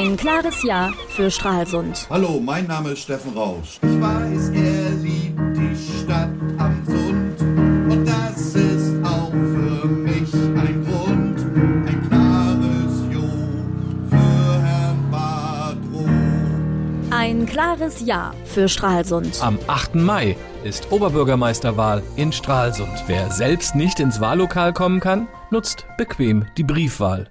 Ein klares Ja für Stralsund. Hallo, mein Name ist Steffen Rausch. Ich weiß, er liebt die Stadt am Sund. Und das ist auch für mich ein Grund. Ein klares Jo für Herrn Badro. Ein klares Ja für Stralsund. Am 8. Mai ist Oberbürgermeisterwahl in Stralsund. Wer selbst nicht ins Wahllokal kommen kann, nutzt bequem die Briefwahl.